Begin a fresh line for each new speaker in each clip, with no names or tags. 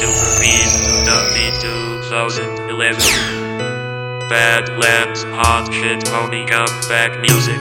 Beast Duffy 2011 Badlands Hot Shit Homie Comeback Music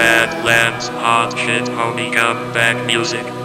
Badlands Hot Shit Homie Comeback Music